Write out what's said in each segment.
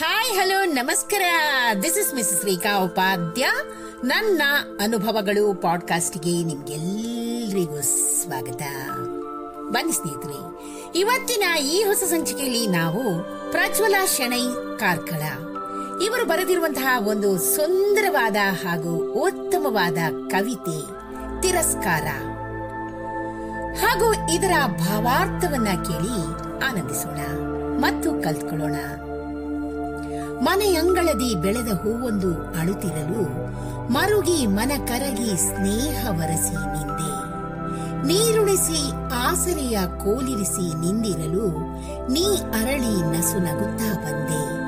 ನಮಸ್ಕಾರ this is miss Rekha Upadhya ನನ್ನ ಅನುಭವಗಳು ಪಾಡ್ಕಾಸ್ಟ್ಗೆ ನಿಮ್ಗೆಲ್ರಿಗೂ ಸ್ವಾಗತ. ಬನ್ನಿ ಸ್ನೇಹಿತರೆ, ಇವತ್ತಿನ ಈ ಹೊಸ ಸಂಚಿಕೆಯಲ್ಲಿ ನಾವು ಪ್ರಜ್ವಲ ಶೆಣೈ ಕಾರ್ಕಳ. ಇವರು ಬರೆದಿರುವಂತಹ ಒಂದು ಸುಂದರವಾದ ಹಾಗೂ ಉತ್ತಮವಾದ ಕವಿತೆ, ತಿರಸ್ಕಾರ. ಹಾಗೂ ಇದರ ಭಾವಾರ್ಥವನ್ನ ಕೇಳಿ ಆನಂದಿಸೋಣ ಮತ್ತು ಕಲ್ತ್ಕೊಳ್ಳೋಣ. ಮನೆಯಂಗಳದಿ ಬೆಳೆದ ಹೂವೊಂದು ಅಳುತ್ತಿರಲು ಮರುಗಿ ಮನ ಕರಗಿ ಸ್ನೇಹ ವರಸಿ ನಿಂದೆ. ನೀರುಣಿಸಿ ಆಸರೆಯ ಕೋಲಿರಿಸಿ ನಿಂದಿರಲು ನೀ ಅರಳಿ ನಸು ನಗುತ್ತಾ ಬಂದೆ.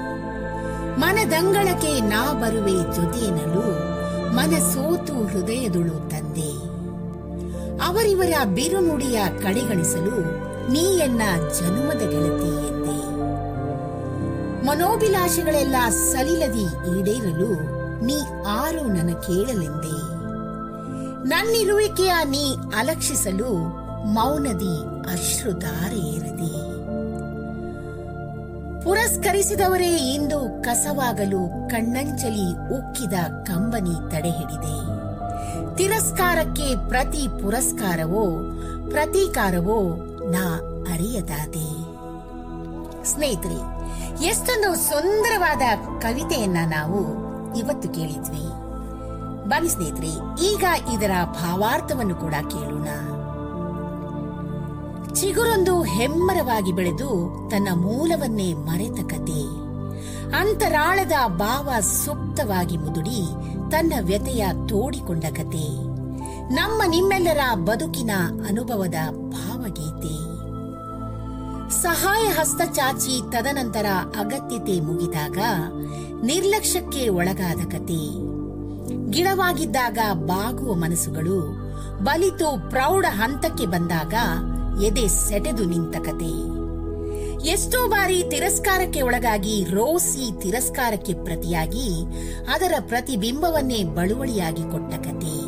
ಮನದಂಗಳಕ್ಕೆ ನಾ ಬರುವೆ ಜೊತೆಯನಲು ಮನ ಸೋತು ಹೃದಯದುಳು ತಂದೆ. ಅವರಿವರ ಬಿರುನುಡಿಯ ಕಡೆಗಣಿಸಲು ನೀಯನ್ನ ಜನುಮದ ಗೆಳತಿ ಮನೋಭಿಲಾಷೆಗಳೆಲ್ಲ ಸಲಿಲದಿ ಈಡೇರಲು ನೀ ಆರು ನನ್ನ ಕೇಳಲೆಂದೆ. ನನ್ನಿರುವಿಕೆಯ ನೀ ಅಲಕ್ಷಿಸಲು ಮೌನದಿ ಅಶ್ರುಧಾರೆ ಏರದೆ. ಪುರಸ್ಕರಿಸಿದವರೇ ಇಂದು ಕಸವಾಗಲು ಕಣ್ಣಂಚಲಿ ಉಕ್ಕಿದ ಕಂಬನಿ ತಡೆಹಿಡಿದೆ. ತಿರಸ್ಕಾರಕ್ಕೆ ಪ್ರತಿ ಪುರಸ್ಕಾರವೋ, ಪ್ರತೀಕಾರವೋ ನಾ ಅರಿಯದಾದೆ. ಸ್ನೇಹಿತರೆ ಎಷ್ಟೊಂದು ಸುಂದರವಾದ ಕವಿತೆಯನ್ನ ನಾವು ಇವತ್ತು ಕೇಳಿದ್ವಿ. ಬನ್ನಿ ಸ್ನೇಹಿತರೆ, ಈಗ ಇದರ ಭಾವಾರ್ಥವನ್ನು ಕೂಡ ಕೇಳೋಣ. ಚಿಗುರೊಂದು ಹೆಮ್ಮರವಾಗಿ ಬೆಳೆದು ತನ್ನ ಮೂಲವನ್ನೇ ಮರೆತ ಕತೆ. ಅಂತರಾಳದ ಭಾವ ಸುಪ್ತವಾಗಿ ಮುದುಡಿ ತನ್ನ ವ್ಯತೆಯ ತೋಡಿಕೊಂಡ ಕತೆ. ನಮ್ಮ ನಿಮ್ಮೆಲ್ಲರ ಬದುಕಿನ ಅನುಭವದ ಭಾವಗೀತೆ ಸಹಾಯ ಹಸ್ತ ಚಾಚಿ ತದನಂತರ ಅಗತ್ಯತೆ ಮುಗಿದಾಗ ನಿರ್ಲಕ್ಷ್ಯಕ್ಕೆ ಒಳಗಾದ ಕತೆ. ಗಿಡವಾಗಿದ್ದಾಗ ಬಾಗುವ ಮನಸ್ಸುಗಳು, ಬಲಿತು ಪ್ರೌಢ ಹಂತಕ್ಕೆ ಬಂದಾಗ ಎದೆ ಸೆಟೆದು ನಿಂತ ಕತೆ. ಎಷ್ಟೋ ಬಾರಿ ತಿರಸ್ಕಾರಕ್ಕೆ ಒಳಗಾಗಿ ರೋಸಿ ತಿರಸ್ಕಾರಕ್ಕೆ ಪ್ರತಿಯಾಗಿ ಅದರ ಪ್ರತಿಬಿಂಬವನ್ನೇ ಬಳುವಳಿಯಾಗಿ ಕೊಟ್ಟ ಕತೆ.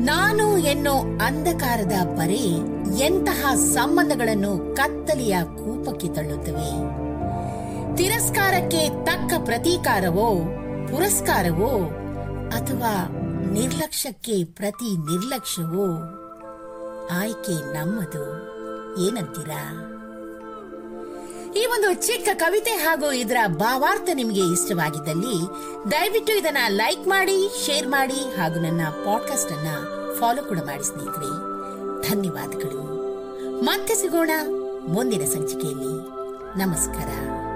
ನಾನು ಎನ್ನೋ ಅಂಧಕಾರದ ಪರಿ ಎಂತಹ ಸಂಬಂಧಗಳನ್ನು ಕತ್ತಲೆಯ ಕೂಪಕ್ಕೆ ತಳ್ಳುತ್ತವೆ. ತಿರಸ್ಕಾರಕ್ಕೆ ತಕ್ಕ ಪ್ರತೀಕಾರವೋ, ಪುರಸ್ಕಾರವೋ, ಅಥವಾ ನಿರ್ಲಕ್ಷ್ಯಕ್ಕೆ ಪ್ರತಿ ನಿರ್ಲಕ್ಷ್ಯವೋ, ಆಯ್ಕೆ ನಮ್ಮದು. ಏನಂತೀರಾ? ಈ ಒಂದು ಚಿಕ್ಕ ಕವಿತೆ ಹಾಗೂ ಇದರ ಭಾವಾರ್ಥ ನಿಮಗೆ ಇಷ್ಟವಾಗಿದ್ದಲ್ಲಿ, ದಯವಿಟ್ಟು ಇದನ್ನ ಲೈಕ್ ಮಾಡಿ, ಶೇರ್ ಮಾಡಿ ಹಾಗೂ ನನ್ನ ಪಾಡ್ಕಾಸ್ಟ್ ಅನ್ನ ಫಾಲೋ ಕೂಡ ಮಾಡಿ ಸ್ನೇಹಿತರೆ. ಧನ್ಯವಾದಗಳು. ಮತ್ತೆ ಸಿಗೋಣ ಮುಂದಿನ ಸಂಚಿಕೆಯಲ್ಲಿ. ನಮಸ್ಕಾರ.